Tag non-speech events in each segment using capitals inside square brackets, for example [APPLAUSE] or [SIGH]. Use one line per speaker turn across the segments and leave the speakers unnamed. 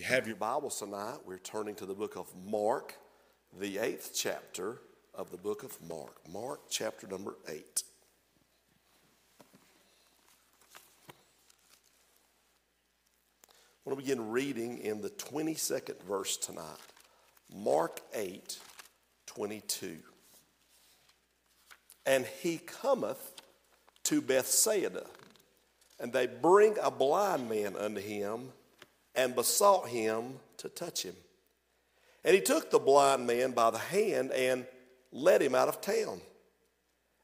you have your Bibles tonight, we're turning to the book of Mark, the eighth chapter of the book of Mark. Mark, chapter number eight. I want to begin reading in the 22nd verse tonight. Mark 8, 22. And he cometh to Bethsaida, and they bring a blind man unto him and besought him to touch him. And he took the blind man by the hand and led him out of town.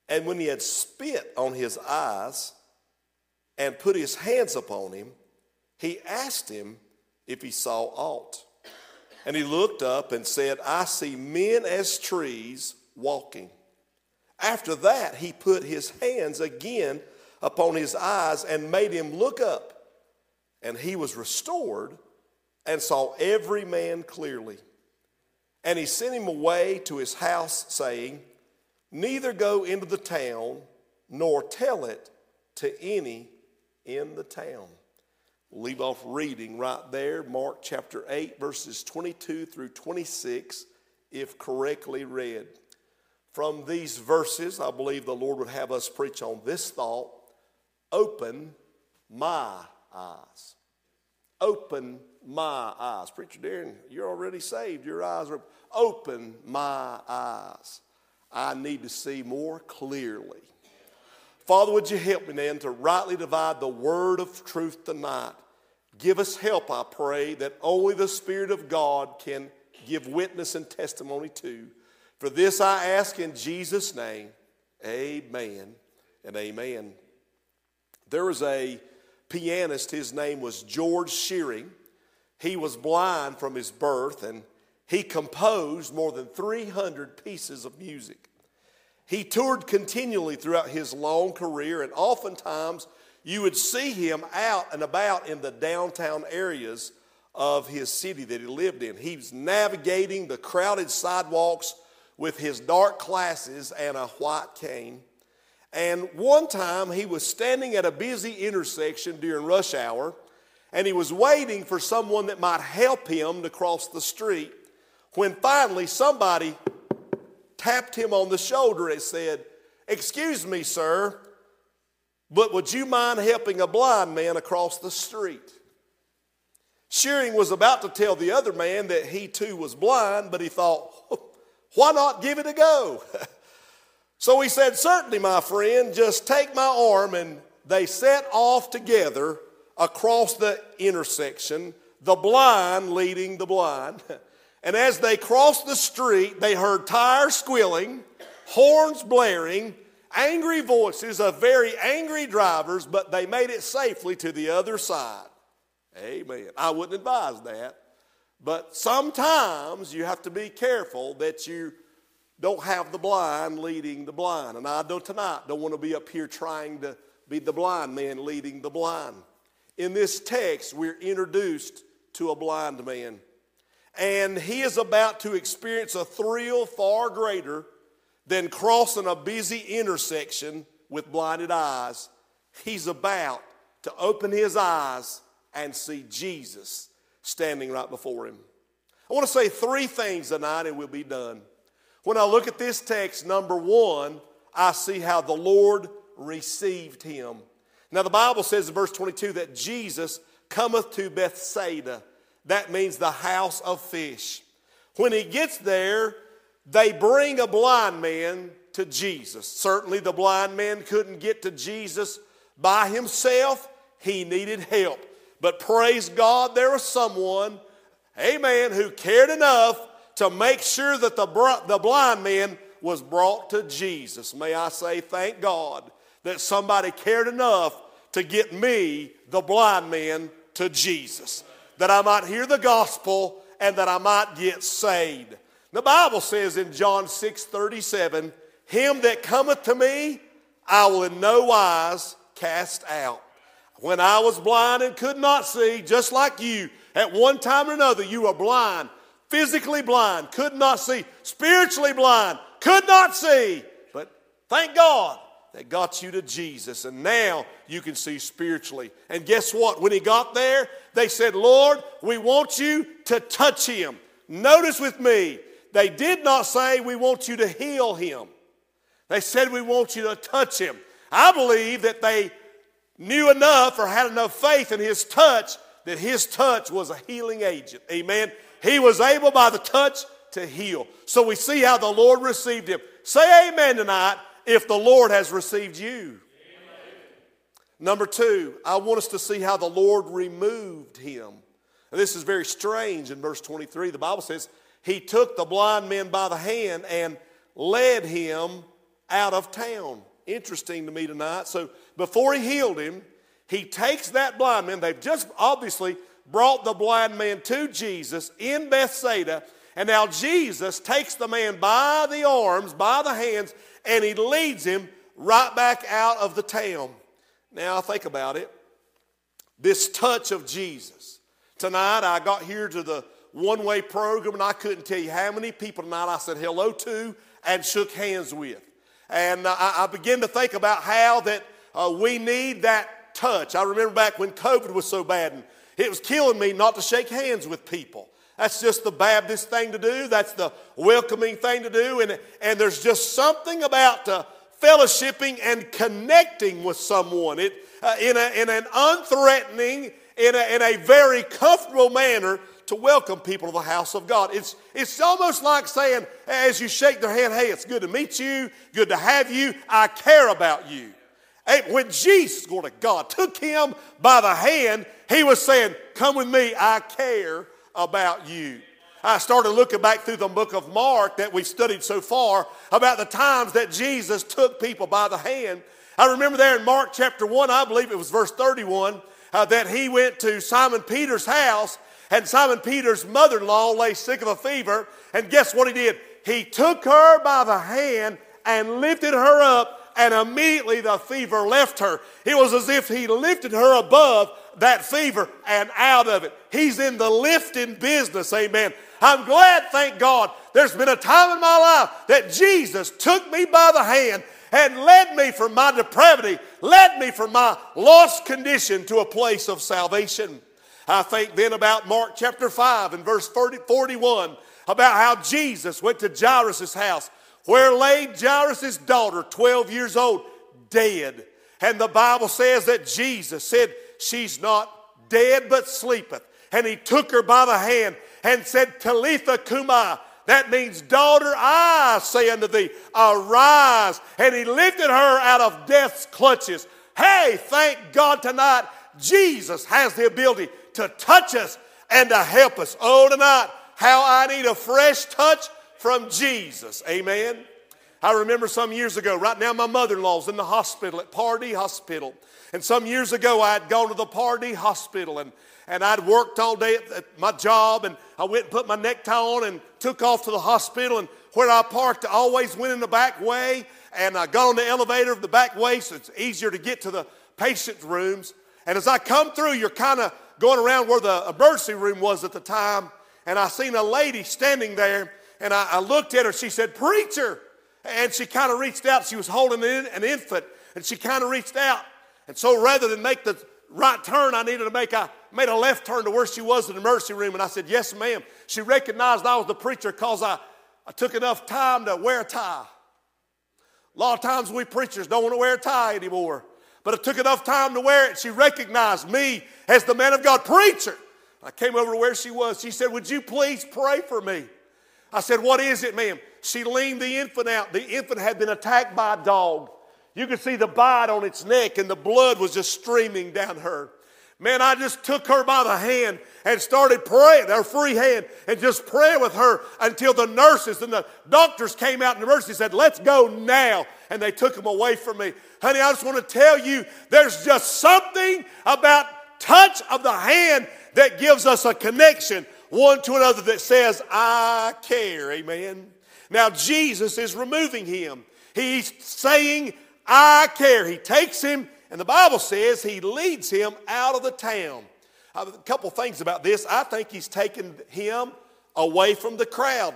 And when he had spit on his eyes and put his hands upon him, he asked him if he saw aught. And he looked up and said, I see men as trees walking. After that, he put his hands again upon his eyes and made him look up. And he was restored and saw every man clearly. And he sent him away to his house, saying, Neither go into the town, nor tell it to any in the town. Leave off reading right there, Mark chapter 8, verses 22 through 26, if correctly read. From these verses, I believe the Lord would have us preach on this thought open my eyes. Open my eyes. Preacher Darren, you're already saved. Your eyes are open my eyes. I need to see more clearly. Father, would you help me then to rightly divide the word of truth tonight? Give us help, I pray, that only the Spirit of God can give witness and testimony to. For this I ask in Jesus' name. Amen and amen. There was a pianist, his name was George Shearing. He was blind from his birth and he composed more than 300 pieces of music. He toured continually throughout his long career, and oftentimes you would see him out and about in the downtown areas of his city that he lived in. He was navigating the crowded sidewalks with his dark glasses and a white cane. And one time he was standing at a busy intersection during rush hour and he was waiting for someone that might help him to cross the street when finally somebody tapped him on the shoulder and said, Excuse me, sir, but would you mind helping a blind man across the street? Shearing was about to tell the other man that he too was blind, but he thought, [LAUGHS] why not give it a go? [LAUGHS] So he said, Certainly, my friend, just take my arm. And they set off together across the intersection, the blind leading the blind. [LAUGHS] And as they crossed the street, they heard tires squealing, horns blaring, angry voices of very angry drivers, but they made it safely to the other side. Amen. I wouldn't advise that. But sometimes you have to be careful that you don't have the blind leading the blind. And I don't tonight don't want to be up here trying to be the blind man leading the blind. In this text, we're introduced to a blind man. And he is about to experience a thrill far greater than crossing a busy intersection with blinded eyes. He's about to open his eyes and see Jesus standing right before him. I want to say three things tonight and we'll be done. When I look at this text, number one, I see how the Lord received him. Now, the Bible says in verse 22 that Jesus cometh to Bethsaida. That means the house of fish. When he gets there, they bring a blind man to Jesus. Certainly, the blind man couldn't get to Jesus by himself, he needed help. But praise God, there was someone, amen, who cared enough to make sure that the, the blind man was brought to Jesus. May I say, thank God that somebody cared enough to get me, the blind man, to Jesus, that I might hear the gospel and that I might get saved. The Bible says in John 6 37, Him that cometh to me, I will in no wise cast out. When I was blind and could not see, just like you, at one time or another, you were blind physically blind, could not see, spiritually blind, could not see. But thank God that got you to Jesus. And now you can see spiritually. And guess what? When he got there, they said, Lord, we want you to touch him. Notice with me, they did not say, We want you to heal him. They said, We want you to touch him. I believe that they knew enough or had enough faith in his touch that his touch was a healing agent. Amen. He was able by the touch to heal. So we see how the Lord received him. Say amen tonight if the Lord has received you. Amen. Number two, I want us to see how the Lord removed him. And this is very strange in verse 23. The Bible says, He took the blind man by the hand and led him out of town. Interesting to me tonight. So before he healed him, he takes that blind man. They've just obviously brought the blind man to Jesus in Bethsaida. And now Jesus takes the man by the arms, by the hands, and he leads him right back out of the town. Now, think about it. This touch of Jesus. Tonight, I got here to the one way program, and I couldn't tell you how many people tonight I said hello to and shook hands with. And I, I began to think about how that uh, we need that touch. I remember back when COVID was so bad, and it was killing me not to shake hands with people. That's just the Baptist thing to do. That's the welcoming thing to do. And, and there's just something about uh, fellowshipping and connecting with someone it, uh, in, a, in an unthreatening, in a, in a very comfortable manner to welcome people to the house of God. It's, it's almost like saying, as you shake their hand, hey, it's good to meet you, good to have you, I care about you. Hey, when Jesus, glory to God, took him by the hand, he was saying, Come with me, I care about you. I started looking back through the book of Mark that we've studied so far about the times that Jesus took people by the hand. I remember there in Mark chapter 1, I believe it was verse 31, uh, that he went to Simon Peter's house, and Simon Peter's mother in law lay sick of a fever. And guess what he did? He took her by the hand and lifted her up and immediately the fever left her. It was as if he lifted her above that fever and out of it. He's in the lifting business, amen. I'm glad, thank God, there's been a time in my life that Jesus took me by the hand and led me from my depravity, led me from my lost condition to a place of salvation. I think then about Mark chapter 5 and verse 40, 41 about how Jesus went to Jairus' house where lay Jairus' daughter, 12 years old, dead. And the Bible says that Jesus said, She's not dead, but sleepeth. And he took her by the hand and said, Talitha cumi. That means, daughter, I say unto thee, arise. And he lifted her out of death's clutches. Hey, thank God tonight, Jesus has the ability to touch us and to help us. Oh, tonight, how I need a fresh touch from Jesus. Amen. I remember some years ago, right now, my mother in law's in the hospital at Pardee Hospital. And some years ago, I had gone to the Pardee Hospital and, and I'd worked all day at, at my job. And I went and put my necktie on and took off to the hospital. And where I parked, I always went in the back way. And I got on the elevator of the back way so it's easier to get to the patient rooms. And as I come through, you're kind of going around where the emergency room was at the time. And I seen a lady standing there and I, I looked at her. She said, Preacher. And she kind of reached out. She was holding an infant, and she kind of reached out. And so rather than make the right turn, I needed to make a made a left turn to where she was in the emergency room. And I said, Yes, ma'am. She recognized I was the preacher because I, I took enough time to wear a tie. A lot of times we preachers don't want to wear a tie anymore. But it took enough time to wear it. She recognized me as the man of God preacher. I came over to where she was. She said, Would you please pray for me? I said, What is it, ma'am? She leaned the infant out. The infant had been attacked by a dog. You could see the bite on its neck, and the blood was just streaming down her. Man, I just took her by the hand and started praying, her free hand, and just praying with her until the nurses and the doctors came out and the nurses said, Let's go now. And they took them away from me. Honey, I just want to tell you there's just something about touch of the hand that gives us a connection one to another that says, I care. Amen. Now, Jesus is removing him. He's saying, I care. He takes him, and the Bible says he leads him out of the town. A couple things about this. I think he's taken him away from the crowd.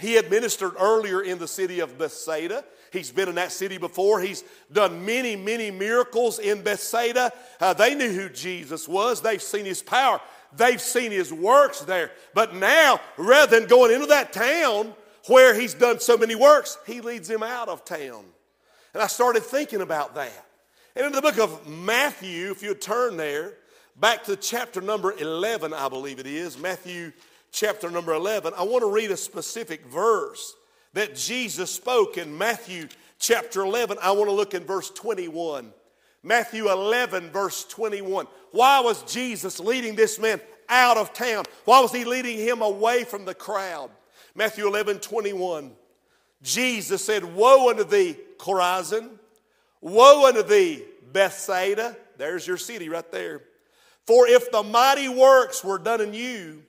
He had ministered earlier in the city of Bethsaida. He's been in that city before. He's done many, many miracles in Bethsaida. Uh, they knew who Jesus was, they've seen his power, they've seen his works there. But now, rather than going into that town where he's done so many works, he leads them out of town. And I started thinking about that. And in the book of Matthew, if you turn there, back to chapter number 11, I believe it is, Matthew chapter number 11, I want to read a specific verse that Jesus spoke in Matthew chapter 11. I want to look in verse 21. Matthew 11, verse 21. Why was Jesus leading this man out of town? Why was he leading him away from the crowd? Matthew 11, 21. Jesus said, Woe unto thee, Chorazin! Woe unto thee, Bethsaida! There's your city right there. For if the mighty works were done in you,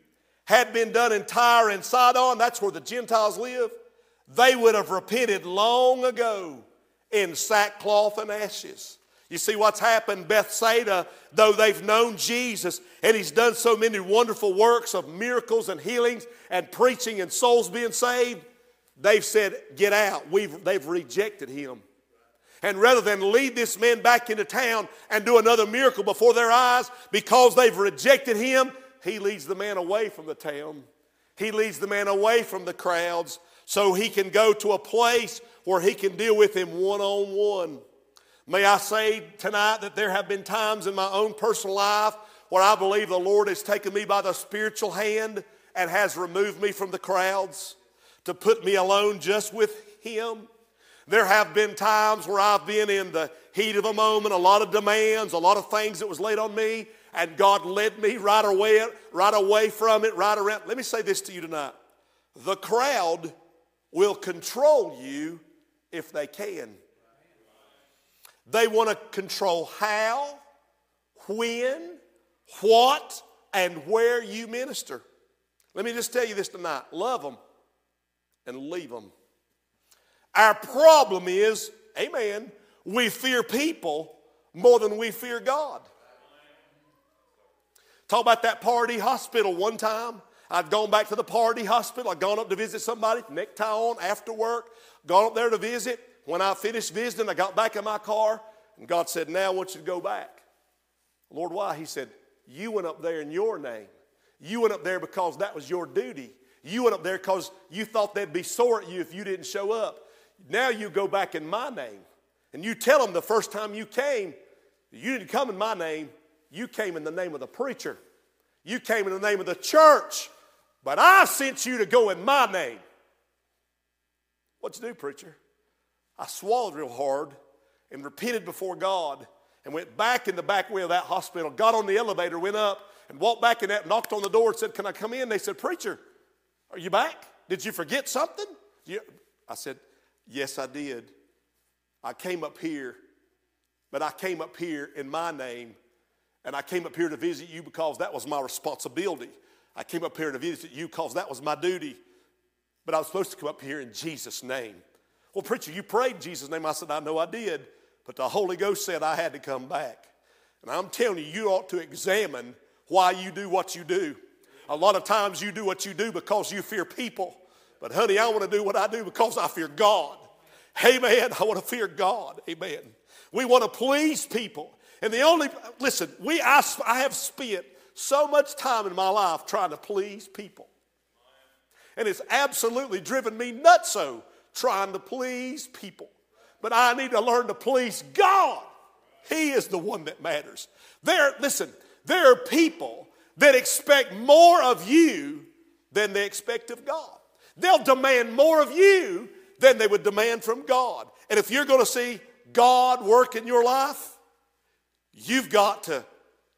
had been done in Tyre and Sidon, that's where the Gentiles live, they would have repented long ago in sackcloth and ashes. You see what's happened, Bethsaida, though they've known Jesus and he's done so many wonderful works of miracles and healings and preaching and souls being saved, they've said, Get out. We've, they've rejected him. And rather than lead this man back into town and do another miracle before their eyes because they've rejected him, he leads the man away from the town. He leads the man away from the crowds so he can go to a place where he can deal with him one on one. May I say tonight that there have been times in my own personal life where I believe the Lord has taken me by the spiritual hand and has removed me from the crowds to put me alone just with Him. There have been times where I've been in the heat of a moment, a lot of demands, a lot of things that was laid on me, and God led me right away, right away from it, right around. Let me say this to you tonight. The crowd will control you if they can. They want to control how, when, what, and where you minister. Let me just tell you this tonight love them and leave them. Our problem is, amen, we fear people more than we fear God. Talk about that Pardee hospital one time. I'd gone back to the Pardee hospital. I'd gone up to visit somebody, necktie on, after work, gone up there to visit. When I finished visiting, I got back in my car, and God said, Now I want you to go back. Lord, why? He said, You went up there in your name. You went up there because that was your duty. You went up there because you thought they'd be sore at you if you didn't show up. Now you go back in my name. And you tell them the first time you came, you didn't come in my name, you came in the name of the preacher. You came in the name of the church. But I sent you to go in my name. What'd you do, preacher? I swallowed real hard and repented before God and went back in the back way of that hospital, got on the elevator, went up, and walked back in that, knocked on the door and said, Can I come in? They said, Preacher, are you back? Did you forget something? You, I said, Yes, I did. I came up here, but I came up here in my name, and I came up here to visit you because that was my responsibility. I came up here to visit you because that was my duty, but I was supposed to come up here in Jesus' name. Well, preacher, you prayed in Jesus' name. I said, I know I did, but the Holy Ghost said I had to come back. And I'm telling you, you ought to examine why you do what you do. A lot of times you do what you do because you fear people. But honey, I want to do what I do because I fear God. Amen. I want to fear God. Amen. We want to please people. And the only, listen, we, I, I have spent so much time in my life trying to please people. And it's absolutely driven me nutso trying to please people. But I need to learn to please God. He is the one that matters. There, listen, there are people that expect more of you than they expect of God. They'll demand more of you than they would demand from God. And if you're going to see God work in your life, you've got to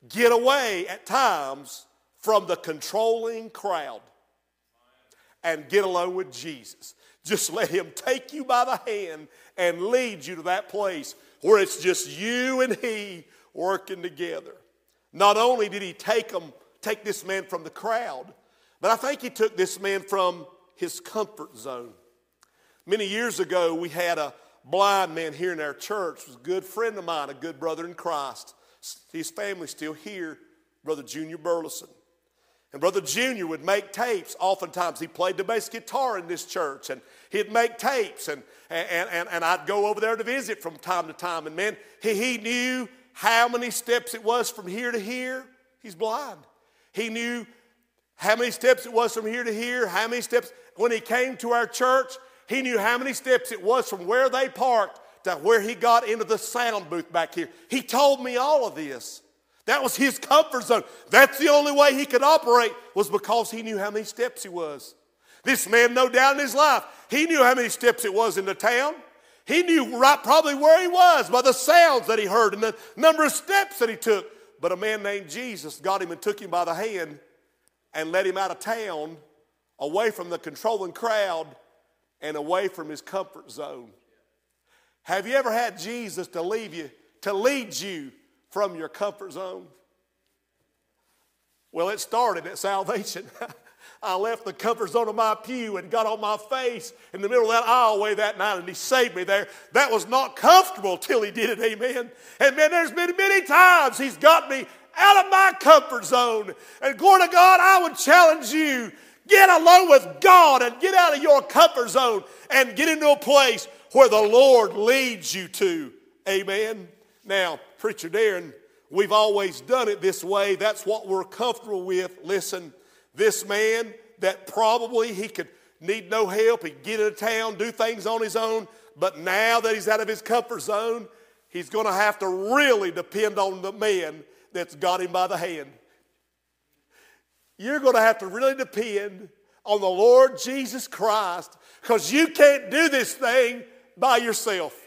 get away at times from the controlling crowd and get alone with Jesus. Just let Him take you by the hand and lead you to that place where it's just you and He working together. Not only did He take, him, take this man from the crowd, but I think He took this man from his comfort zone. Many years ago, we had a blind man here in our church, was a good friend of mine, a good brother in Christ. His family's still here, Brother Junior Burleson. And Brother Junior would make tapes. Oftentimes, he played the bass guitar in this church, and he'd make tapes, and, and, and, and I'd go over there to visit from time to time. And man, he, he knew how many steps it was from here to here. He's blind. He knew how many steps it was from here to here, how many steps. When he came to our church, he knew how many steps it was from where they parked to where he got into the sound booth back here. He told me all of this. That was his comfort zone. That's the only way he could operate was because he knew how many steps he was. This man, no doubt in his life, he knew how many steps it was in the town. He knew right probably where he was by the sounds that he heard and the number of steps that he took. But a man named Jesus got him and took him by the hand and led him out of town, away from the controlling crowd and away from his comfort zone. Have you ever had Jesus to leave you, to lead you from your comfort zone? Well, it started at salvation. [LAUGHS] I left the comfort zone of my pew and got on my face in the middle of that aisleway that night, and He saved me there. That was not comfortable till He did it, amen. And man, there's been many times He's got me out of my comfort zone. And glory to God, I would challenge you get alone with God and get out of your comfort zone and get into a place where the Lord leads you to, amen. Now, Preacher Darren, we've always done it this way. That's what we're comfortable with. Listen, this man that probably he could need no help, he'd get into town, do things on his own, but now that he's out of his comfort zone, he's going to have to really depend on the man that's got him by the hand. You're going to have to really depend on the Lord Jesus Christ because you can't do this thing by yourself.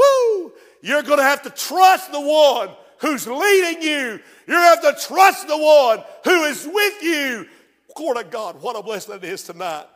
Woo! You're going to have to trust the one who's leading you. To have to trust the one who is with you. Glory to God, what a blessing it is tonight.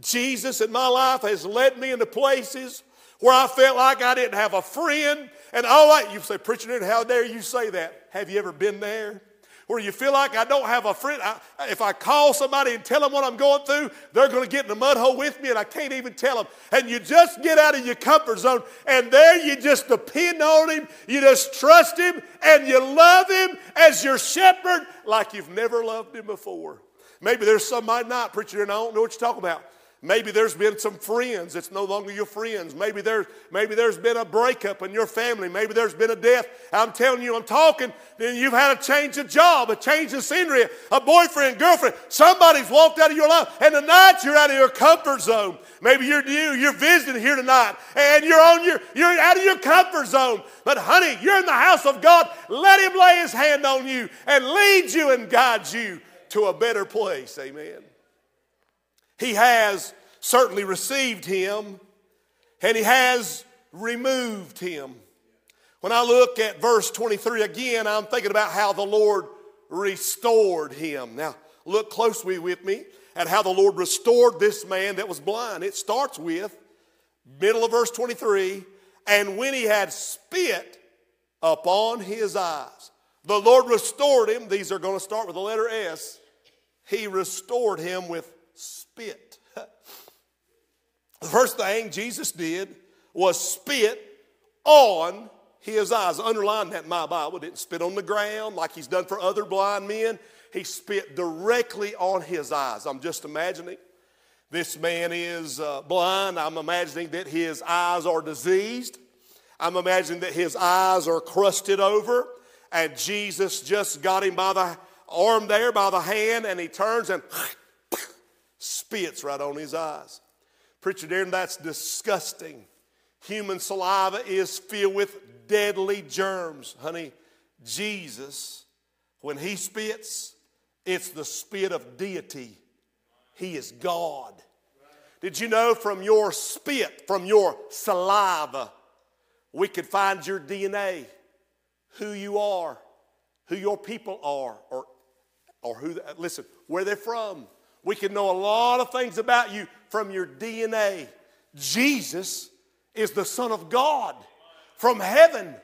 Jesus in my life has led me into places where I felt like I didn't have a friend. And all you say, Preacher, how dare you say that? Have you ever been there? Where you feel like I don't have a friend. I, if I call somebody and tell them what I'm going through, they're going to get in the mud hole with me and I can't even tell them. And you just get out of your comfort zone and there you just depend on Him, you just trust Him, and you love Him as your shepherd like you've never loved Him before. Maybe there's somebody not, preacher, and I don't know what you're talking about. Maybe there's been some friends that's no longer your friends. Maybe there's, maybe there's been a breakup in your family. Maybe there's been a death. I'm telling you, I'm talking, then you've had a change of job, a change of scenery, a boyfriend, girlfriend. Somebody's walked out of your life, and tonight you're out of your comfort zone. Maybe you're new, you're visiting here tonight, and you're on your, you're out of your comfort zone. But honey, you're in the house of God. Let Him lay His hand on you and lead you and guide you to a better place. Amen. He has certainly received him and he has removed him. When I look at verse 23 again, I'm thinking about how the Lord restored him. Now, look closely with me at how the Lord restored this man that was blind. It starts with middle of verse 23 and when he had spit upon his eyes. The Lord restored him. These are going to start with the letter S. He restored him with spit. [LAUGHS] the first thing Jesus did was spit on his eyes. Underline that in my Bible. Didn't spit on the ground like he's done for other blind men. He spit directly on his eyes. I'm just imagining this man is uh, blind. I'm imagining that his eyes are diseased. I'm imagining that his eyes are crusted over. And Jesus just got him by the arm there, by the hand, and he turns and spits right on his eyes. Preacher Darren, that's disgusting. Human saliva is filled with deadly germs. Honey, Jesus, when he spits, it's the spit of deity. He is God. Did you know from your spit, from your saliva, we could find your DNA, who you are, who your people are, or, or who, listen, where they're from. We can know a lot of things about you from your DNA. Jesus is the Son of God from heaven.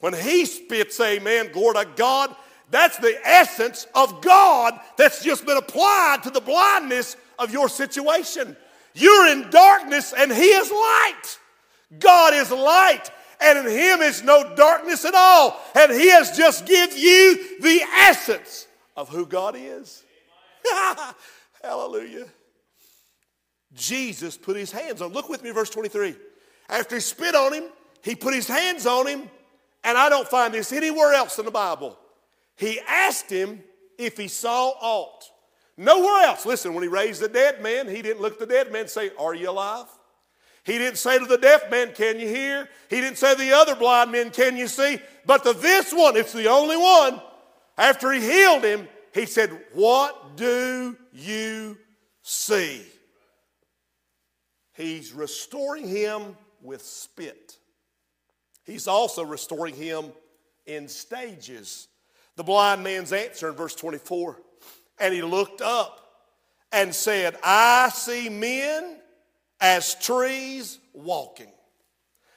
When He spits, amen, glory to God, that's the essence of God that's just been applied to the blindness of your situation. You're in darkness and He is light. God is light and in Him is no darkness at all. And He has just give you the essence of who God is? [LAUGHS] Hallelujah. Jesus put his hands on. Look with me, verse 23. After he spit on him, he put his hands on him, and I don't find this anywhere else in the Bible. He asked him if he saw aught. Nowhere else. Listen, when he raised the dead man, he didn't look at the dead man and say, Are you alive? He didn't say to the deaf man, Can you hear? He didn't say to the other blind men, Can you see? But to this one, it's the only one, after he healed him, he said, What do you see? He's restoring him with spit. He's also restoring him in stages. The blind man's answer in verse 24, and he looked up and said, I see men as trees walking.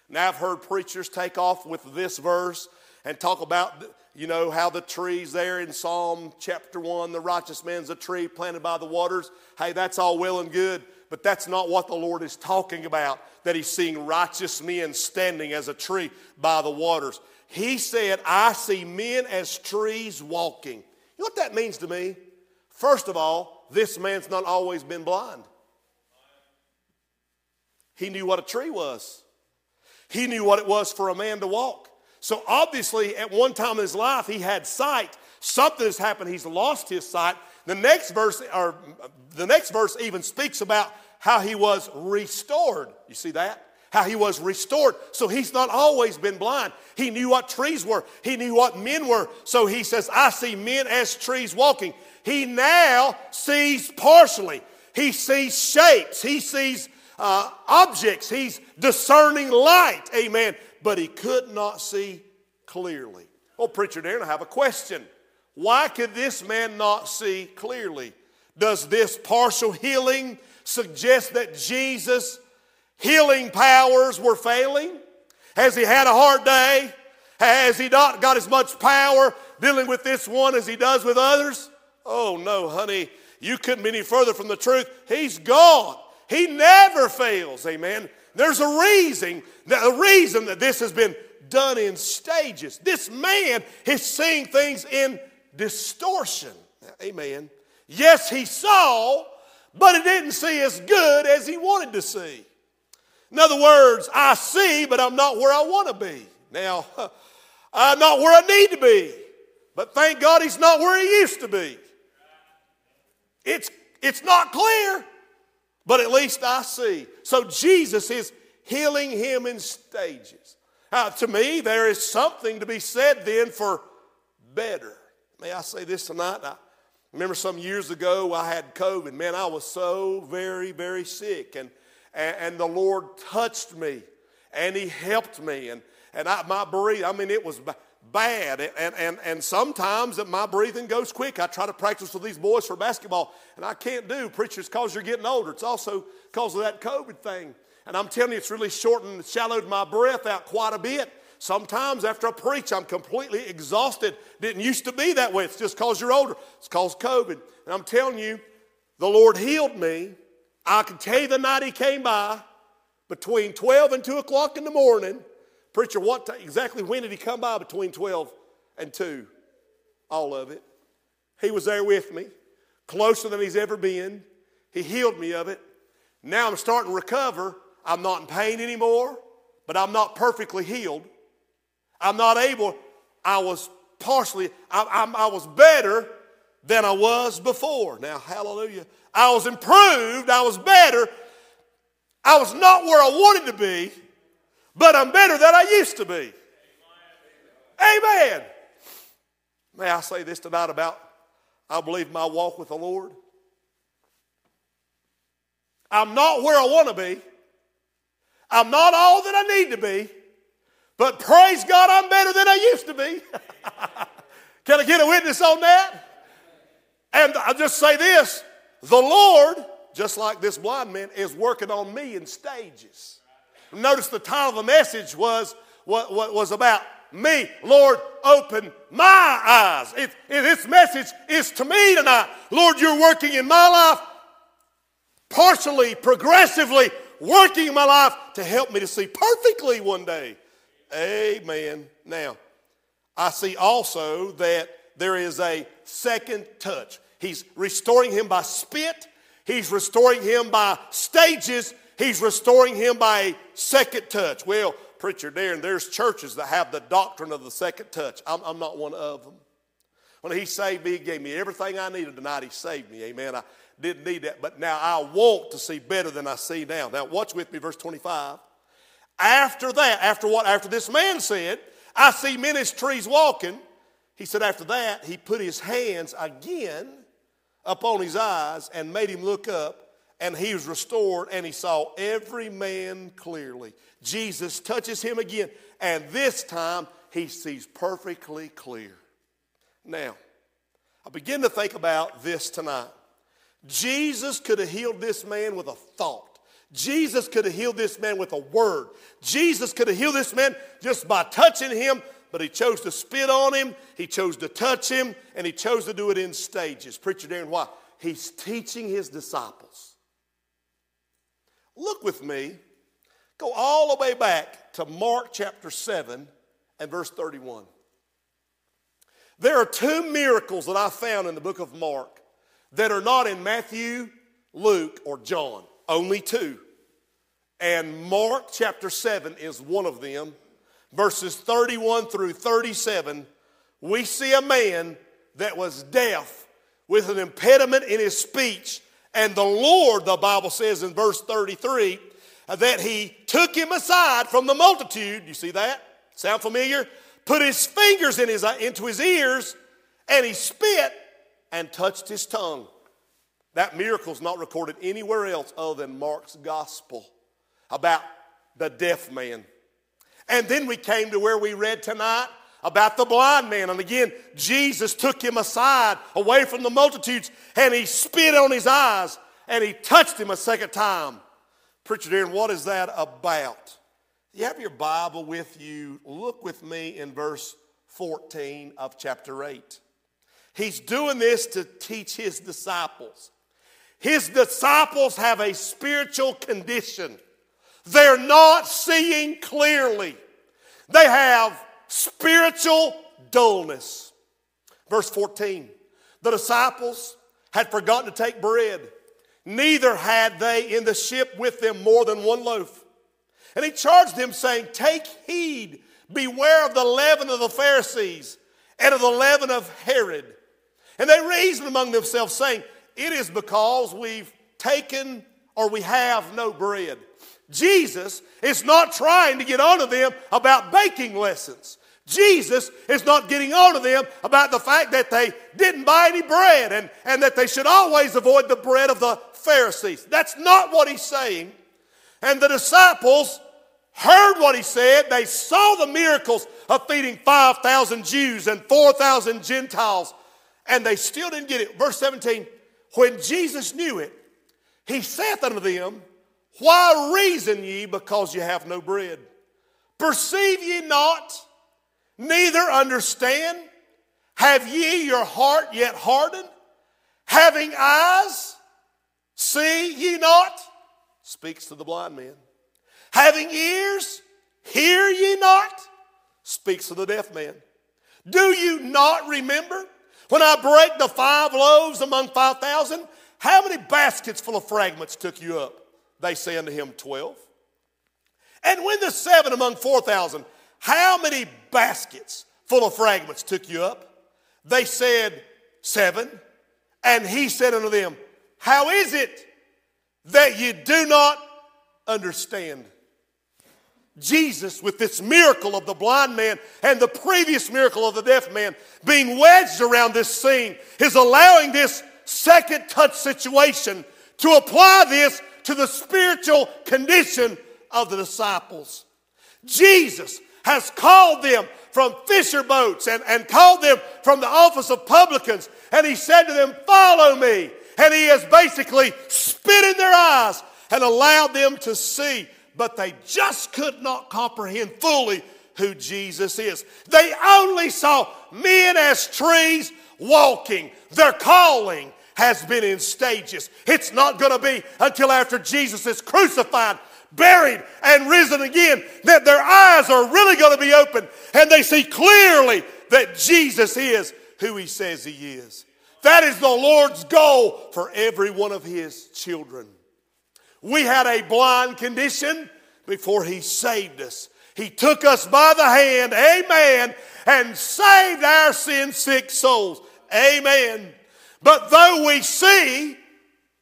Now, I've heard preachers take off with this verse and talk about, you know, how the trees there in Psalm chapter 1, the righteous man's a tree planted by the waters. Hey, that's all well and good. But that's not what the Lord is talking about, that He's seeing righteous men standing as a tree by the waters. He said, I see men as trees walking. You know what that means to me? First of all, this man's not always been blind. He knew what a tree was, he knew what it was for a man to walk. So obviously, at one time in his life, he had sight. Something has happened. He's lost his sight. The next verse, or the next verse, even speaks about how he was restored. You see that? How he was restored. So he's not always been blind. He knew what trees were, he knew what men were. So he says, I see men as trees walking. He now sees partially, he sees shapes, he sees uh, objects, he's discerning light. Amen. But he could not see clearly. Oh, preacher Darren, I have a question. Why could this man not see clearly? Does this partial healing suggest that Jesus' healing powers were failing? Has he had a hard day? Has he not got as much power dealing with this one as he does with others? Oh, no, honey. You couldn't be any further from the truth. He's God. He never fails. Amen. There's a reason, a reason that this has been done in stages. This man is seeing things in distortion. Amen. Yes, he saw, but he didn't see as good as he wanted to see. In other words, I see, but I'm not where I want to be. Now, [LAUGHS] I'm not where I need to be. But thank God he's not where he used to be. It's, it's not clear, but at least I see. So Jesus is healing him in stages. Now, to me, there is something to be said then for better. May I say this tonight? I, Remember some years ago I had COVID. Man, I was so very, very sick. And, and, and the Lord touched me and He helped me. And, and I, my breathing, I mean, it was bad. And, and, and sometimes that my breathing goes quick. I try to practice with these boys for basketball, and I can't do. Preachers, because you're getting older. It's also because of that COVID thing. And I'm telling you, it's really shortened, shallowed my breath out quite a bit. Sometimes after I preach, I'm completely exhausted. Didn't used to be that way. It's just because you're older. It's because COVID. And I'm telling you, the Lord healed me. I can tell you the night He came by, between 12 and 2 o'clock in the morning. Preacher, what t- exactly when did He come by between 12 and 2? All of it. He was there with me, closer than He's ever been. He healed me of it. Now I'm starting to recover. I'm not in pain anymore, but I'm not perfectly healed. I'm not able, I was partially, I, I, I was better than I was before. Now, hallelujah. I was improved, I was better. I was not where I wanted to be, but I'm better than I used to be. Amen. May I say this tonight about, I believe, my walk with the Lord? I'm not where I want to be. I'm not all that I need to be. But praise God, I'm better than I used to be. [LAUGHS] Can I get a witness on that? And I'll just say this the Lord, just like this blind man, is working on me in stages. Notice the title of the message was what, what was about me. Lord, open my eyes. If, this message is to me tonight, Lord, you're working in my life partially, progressively, working in my life to help me to see perfectly one day. Amen. Now, I see also that there is a second touch. He's restoring him by spit, he's restoring him by stages, he's restoring him by a second touch. Well, Preacher Darren, there's churches that have the doctrine of the second touch. I'm, I'm not one of them. When he saved me, he gave me everything I needed tonight. He saved me. Amen. I didn't need that. But now I want to see better than I see now. Now, watch with me, verse 25. After that, after what? After this man said, I see men as trees walking. He said, after that, he put his hands again upon his eyes and made him look up, and he was restored, and he saw every man clearly. Jesus touches him again, and this time he sees perfectly clear. Now, I begin to think about this tonight. Jesus could have healed this man with a thought. Jesus could have healed this man with a word. Jesus could have healed this man just by touching him, but he chose to spit on him, he chose to touch him, and he chose to do it in stages. Preacher Darren, why? He's teaching his disciples. Look with me Go all the way back to Mark chapter 7 and verse 31. There are two miracles that I found in the book of Mark that are not in Matthew, Luke, or John. Only two. And Mark chapter 7 is one of them. Verses 31 through 37, we see a man that was deaf with an impediment in his speech. And the Lord, the Bible says in verse 33, that he took him aside from the multitude. You see that? Sound familiar? Put his fingers in his, into his ears and he spit and touched his tongue. That miracle is not recorded anywhere else other than Mark's gospel about the deaf man. And then we came to where we read tonight about the blind man. And again, Jesus took him aside away from the multitudes and he spit on his eyes and he touched him a second time. Preacher Darren, what is that about? You have your Bible with you. Look with me in verse 14 of chapter 8. He's doing this to teach his disciples. His disciples have a spiritual condition. They're not seeing clearly. They have spiritual dullness. Verse 14 The disciples had forgotten to take bread. Neither had they in the ship with them more than one loaf. And he charged them, saying, Take heed, beware of the leaven of the Pharisees and of the leaven of Herod. And they reasoned among themselves, saying, It is because we've taken or we have no bread. Jesus is not trying to get on to them about baking lessons. Jesus is not getting on to them about the fact that they didn't buy any bread and, and that they should always avoid the bread of the Pharisees. That's not what he's saying. And the disciples heard what he said. They saw the miracles of feeding 5,000 Jews and 4,000 Gentiles, and they still didn't get it. Verse 17 When Jesus knew it, he saith unto them, Why reason ye because ye have no bread? Perceive ye not, neither understand? Have ye your heart yet hardened? Having eyes, See ye not? Speaks to the blind man. Having ears, hear ye not? Speaks to the deaf man. Do you not remember when I break the five loaves among 5,000? How many baskets full of fragments took you up? They say unto him, 12. And when the seven among 4,000, how many baskets full of fragments took you up? They said, Seven. And he said unto them, how is it that you do not understand? Jesus, with this miracle of the blind man and the previous miracle of the deaf man being wedged around this scene, is allowing this second touch situation to apply this to the spiritual condition of the disciples. Jesus has called them from fisher boats and, and called them from the office of publicans, and he said to them, Follow me and he has basically spit in their eyes and allowed them to see, but they just could not comprehend fully who Jesus is. They only saw men as trees walking. Their calling has been in stages. It's not going to be until after Jesus is crucified, buried, and risen again that their eyes are really going to be open and they see clearly that Jesus is who He says He is. That is the Lord's goal for every one of His children. We had a blind condition before He saved us. He took us by the hand, amen, and saved our sin sick souls, amen. But though we see,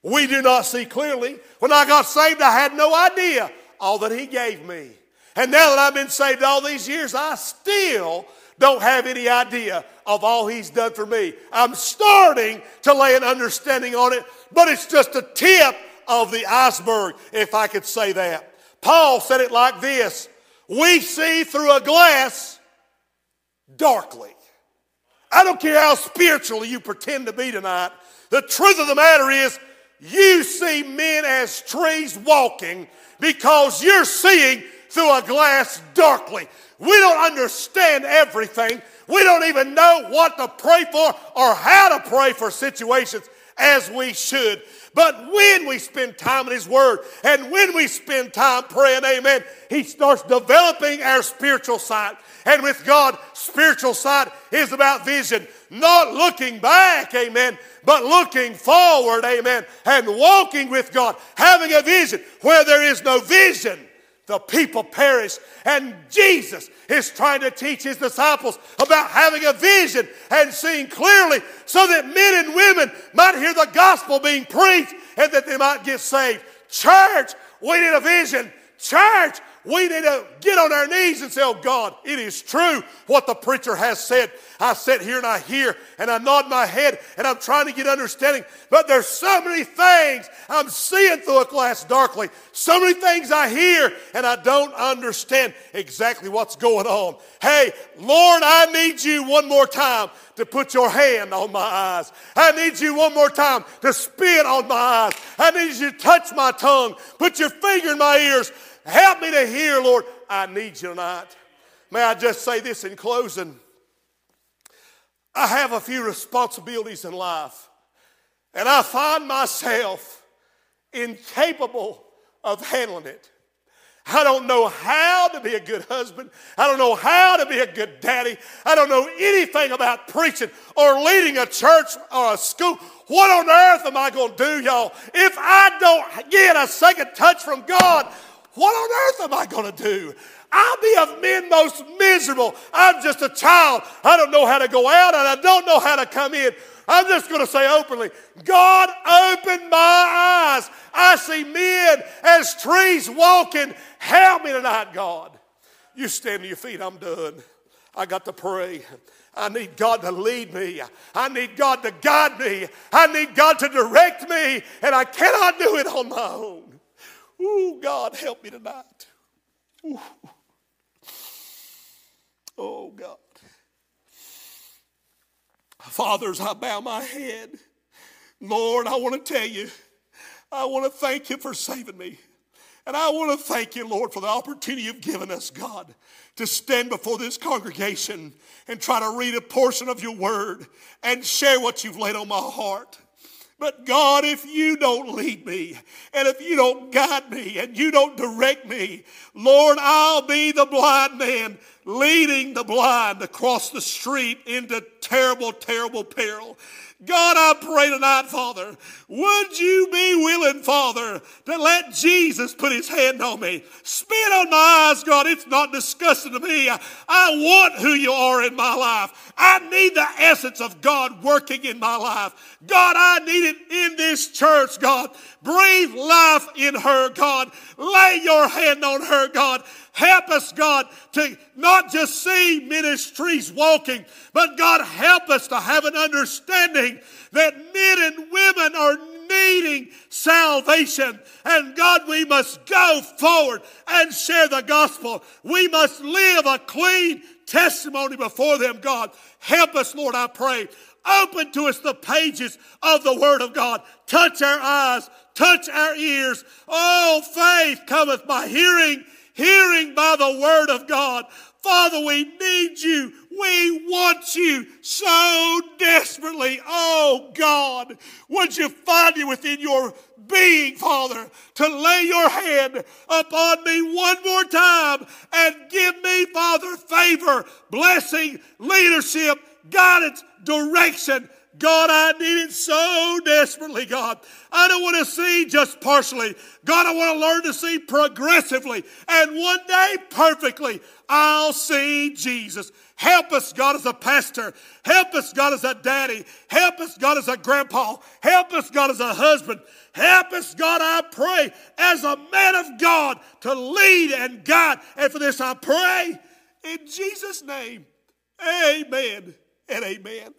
we do not see clearly. When I got saved, I had no idea all that He gave me. And now that I've been saved all these years, I still don't have any idea of all He's done for me. I'm starting to lay an understanding on it, but it's just a tip of the iceberg, if I could say that. Paul said it like this We see through a glass darkly. I don't care how spiritual you pretend to be tonight. The truth of the matter is, you see men as trees walking because you're seeing through a glass darkly. We don't understand everything. We don't even know what to pray for or how to pray for situations as we should. But when we spend time in His Word and when we spend time praying, amen, He starts developing our spiritual sight. And with God, spiritual sight is about vision, not looking back, amen, but looking forward, amen, and walking with God, having a vision where there is no vision the people perish. And Jesus is trying to teach his disciples about having a vision and seeing clearly so that men and women might hear the gospel being preached and that they might get saved. Church, we need a vision. Church, we need to get on our knees and say, Oh God, it is true what the preacher has said. I sit here and I hear and I nod my head and I'm trying to get understanding. But there's so many things I'm seeing through a glass darkly. So many things I hear and I don't understand exactly what's going on. Hey, Lord, I need you one more time to put your hand on my eyes. I need you one more time to spit on my eyes. I need you to touch my tongue, put your finger in my ears. Help me to hear, Lord. I need you tonight. May I just say this in closing? I have a few responsibilities in life, and I find myself incapable of handling it. I don't know how to be a good husband. I don't know how to be a good daddy. I don't know anything about preaching or leading a church or a school. What on earth am I going to do, y'all? If I don't get a second touch from God, what on earth am I going to do? I'll be of men most miserable. I'm just a child. I don't know how to go out and I don't know how to come in. I'm just going to say openly God opened my eyes. I see men as trees walking. Help me tonight, God. You stand to your feet. I'm done. I got to pray. I need God to lead me. I need God to guide me. I need God to direct me. And I cannot do it on my own. Ooh, God, help me tonight. Ooh. Oh, God. Fathers, I bow my head. Lord, I want to tell you, I want to thank you for saving me. And I want to thank you, Lord, for the opportunity you've given us, God, to stand before this congregation and try to read a portion of your word and share what you've laid on my heart. But God, if you don't lead me and if you don't guide me and you don't direct me, Lord, I'll be the blind man leading the blind across the street into terrible, terrible peril. God, I pray tonight, Father, would you be willing, Father, to let Jesus put his hand on me? Spit on my eyes, God. It's not disgusting to me. I, want who you are in my life. I need the essence of God working in my life. God, I need it in this church, God. Breathe life in her, God. Lay your hand on her, God. Help us, God, to not just see ministries walking, but God, help us to have an understanding that men and women are needing salvation. And God, we must go forward and share the gospel. We must live a clean testimony before them, God. Help us, Lord, I pray. Open to us the pages of the Word of God. Touch our eyes, touch our ears. Oh, faith cometh by hearing hearing by the word of God. Father, we need you. We want you so desperately. Oh God, would you find you within your being, Father, to lay your hand upon me one more time and give me, Father, favor, blessing, leadership, guidance,
direction. God, I need it so desperately, God. I don't want to see just partially. God, I want to learn to see progressively. And one day, perfectly, I'll see Jesus. Help us, God, as a pastor. Help us, God, as a daddy. Help us, God, as a grandpa. Help us, God, as a husband. Help us, God, I pray, as a man of God, to lead and guide. And for this I pray in Jesus' name. Amen and amen.